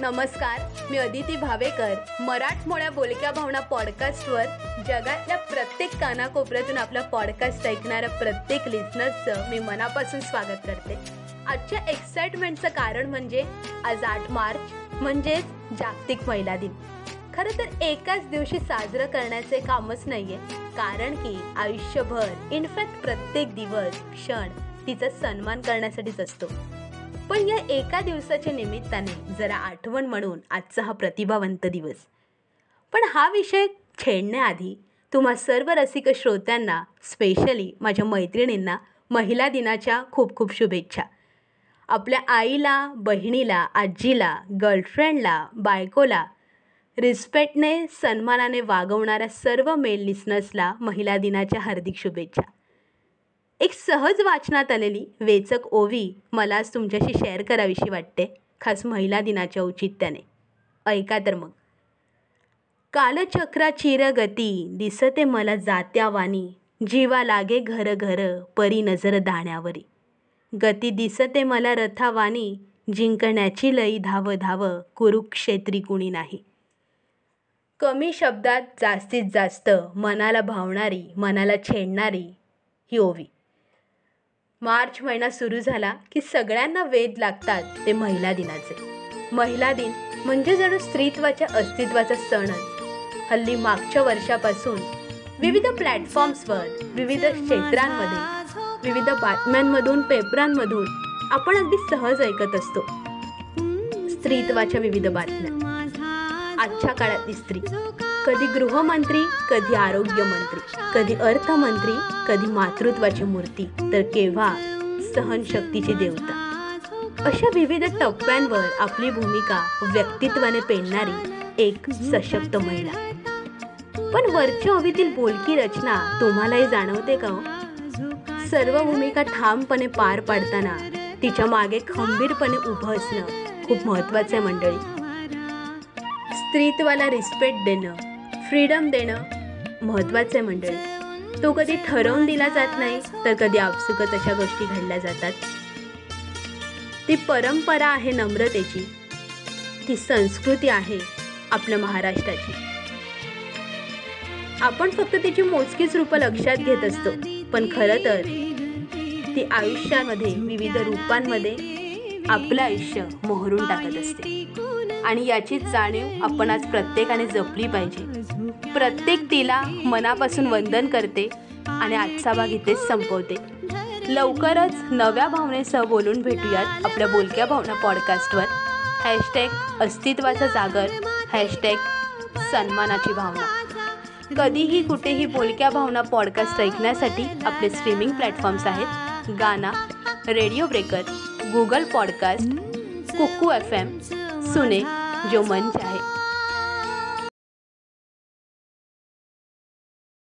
नमस्कार मी अदिती भावेकर मराठमोळ्या बोलक्या भावना पॉडकास्टवर जगातल्या प्रत्येक कानाकोपऱ्यातून आपला पॉडकास्ट ऐकणाऱ्या प्रत्येक लिस्नर्सचं मी मनापासून स्वागत करते. आजच्या एक्साइटमेंटचं कारण म्हणजे आज आठ मार्च म्हणजेच जागतिक महिला दिन. खरं तर एकाच दिवशी साजरं करण्याचे कामच नाहीये कारण की आयुष्यभर इनफॅक्ट प्रत्येक दिवस क्षण तिचा सन्मान करण्यासाठीच असतो. पण या एका दिवसाच्या निमित्ताने जरा आठवण म्हणून आजचा हा प्रतिभावंत दिवस. पण हा विषय छेडण्याआधी तुम्हा सर्व रसिक श्रोत्यांना स्पेशली माझ्या मैत्रिणींना महिला दिनाच्या खूप खूप शुभेच्छा. आपल्या आईला बहिणीला आजीला गर्लफ्रेंडला बायकोला रिस्पेक्टने सन्मानाने वागवणाऱ्या सर्व मेल लिसनर्सला महिला दिनाच्या हार्दिक शुभेच्छा. एक सहज वाचनात आलेली वेचक ओवी मला आज तुमच्याशी शेअर करावीशी वाटते खास महिला दिनाच्या औचित्याने. ऐका तर मग. कालचक्रा चिरगती दिसते मला जात्या वाणी जीवा लागे घर घर परी नजर दाण्यावरी. गती दिसते मला रथावाणी जिंकण्याची लई धाव धाव कुरुक्षेत्री कुणी नाही. कमी शब्दात जास्तीत जास्त मनाला भावणारी मनाला छेडणारी ही ओवी. मार्च महिना सुरू झाला की सगळ्यांना वेध लागतात ते महिला दिनाचे. महिला दिन म्हणजे जणू स्त्रीत्वाच्या अस्तित्वाचा सणच. हल्ली मागच्या वर्षापासून विविध प्लॅटफॉर्म्सवर विविध क्षेत्रांमध्ये विविध बातम्यांमधून पेपरांमधून आपण अगदी सहज ऐकत असतो. स्त्रीत्वाच्या विविध बातम्या. आजच्या काळातली स्त्री कधी गृहमंत्री कधी आरोग्यमंत्री कधी अर्थमंत्री कधी मातृत्वाची मूर्ती तर केव्हा सहनशक्तीची देवता. अशा विविध टप्प्यांवर आपली भूमिका व्यक्तित्वाने पेलणारी एक सशक्त महिला. पण वरच्या हवीतील बोलकी रचना तुम्हालाही जाणवते का हो? सर्व भूमिका ठामपणे पार पाडताना तिच्यामागे खंबीरपणे उभं असणं खूप महत्त्वाचं आहे मंडळी. स्त्रीत्वाला रिस्पेक्ट देणं फ्रीडम देणं महत्त्वाचं आहे मंडळी. तो कधी ठरवून दिला जात नाही तर कधी आपसुकत अशा गोष्टी घडल्या जातात. ती परंपरा आहे नम्रतेची. ती संस्कृती आहे आपल्या महाराष्ट्राची. आपण फक्त तिची मोजकीच रूपं लक्षात घेत असतो पण खरं तर ती आयुष्यामध्ये विविध रूपांमध्ये आपलं आयुष्य मोहरून टाकत असते. आणि याची जाणीव आपण आज प्रत्येकाने जपली पाहिजे. प्रत्येक तिला मनापासून वंदन करते आणि आजचा भाग इथेच संपवते. लवकरच नव्या भावनेसह बोलून भेटूयात आपल्या बोलक्या भावना पॉडकास्टवर. हॅशटॅग अस्तित्वाचा जागर हॅशटॅग सन्मानाची भावना. कधीही कुठेही बोलक्या भावना पॉडकास्ट ऐकण्यासाठी आपले स्ट्रीमिंग प्लॅटफॉर्म्स आहेत Gaana radio breaker Google podcast Kuku F M सुने जो मन चाहे